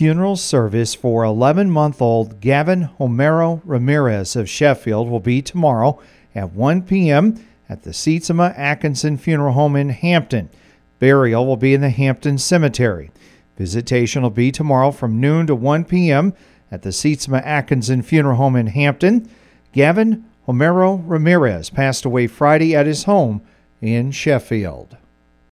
funeral service for 11 month old Gavin Homero Ramirez of Sheffield will be tomorrow at 1 p.m. at the Sietsema Atkinson Funeral Home in Hampton. Burial will be in the Hampton Cemetery. Visitation will be tomorrow from noon to 1 p.m. at the Sietsema Atkinson Funeral Home in Hampton. Gavin Homero Ramirez passed away Friday at his home in Sheffield.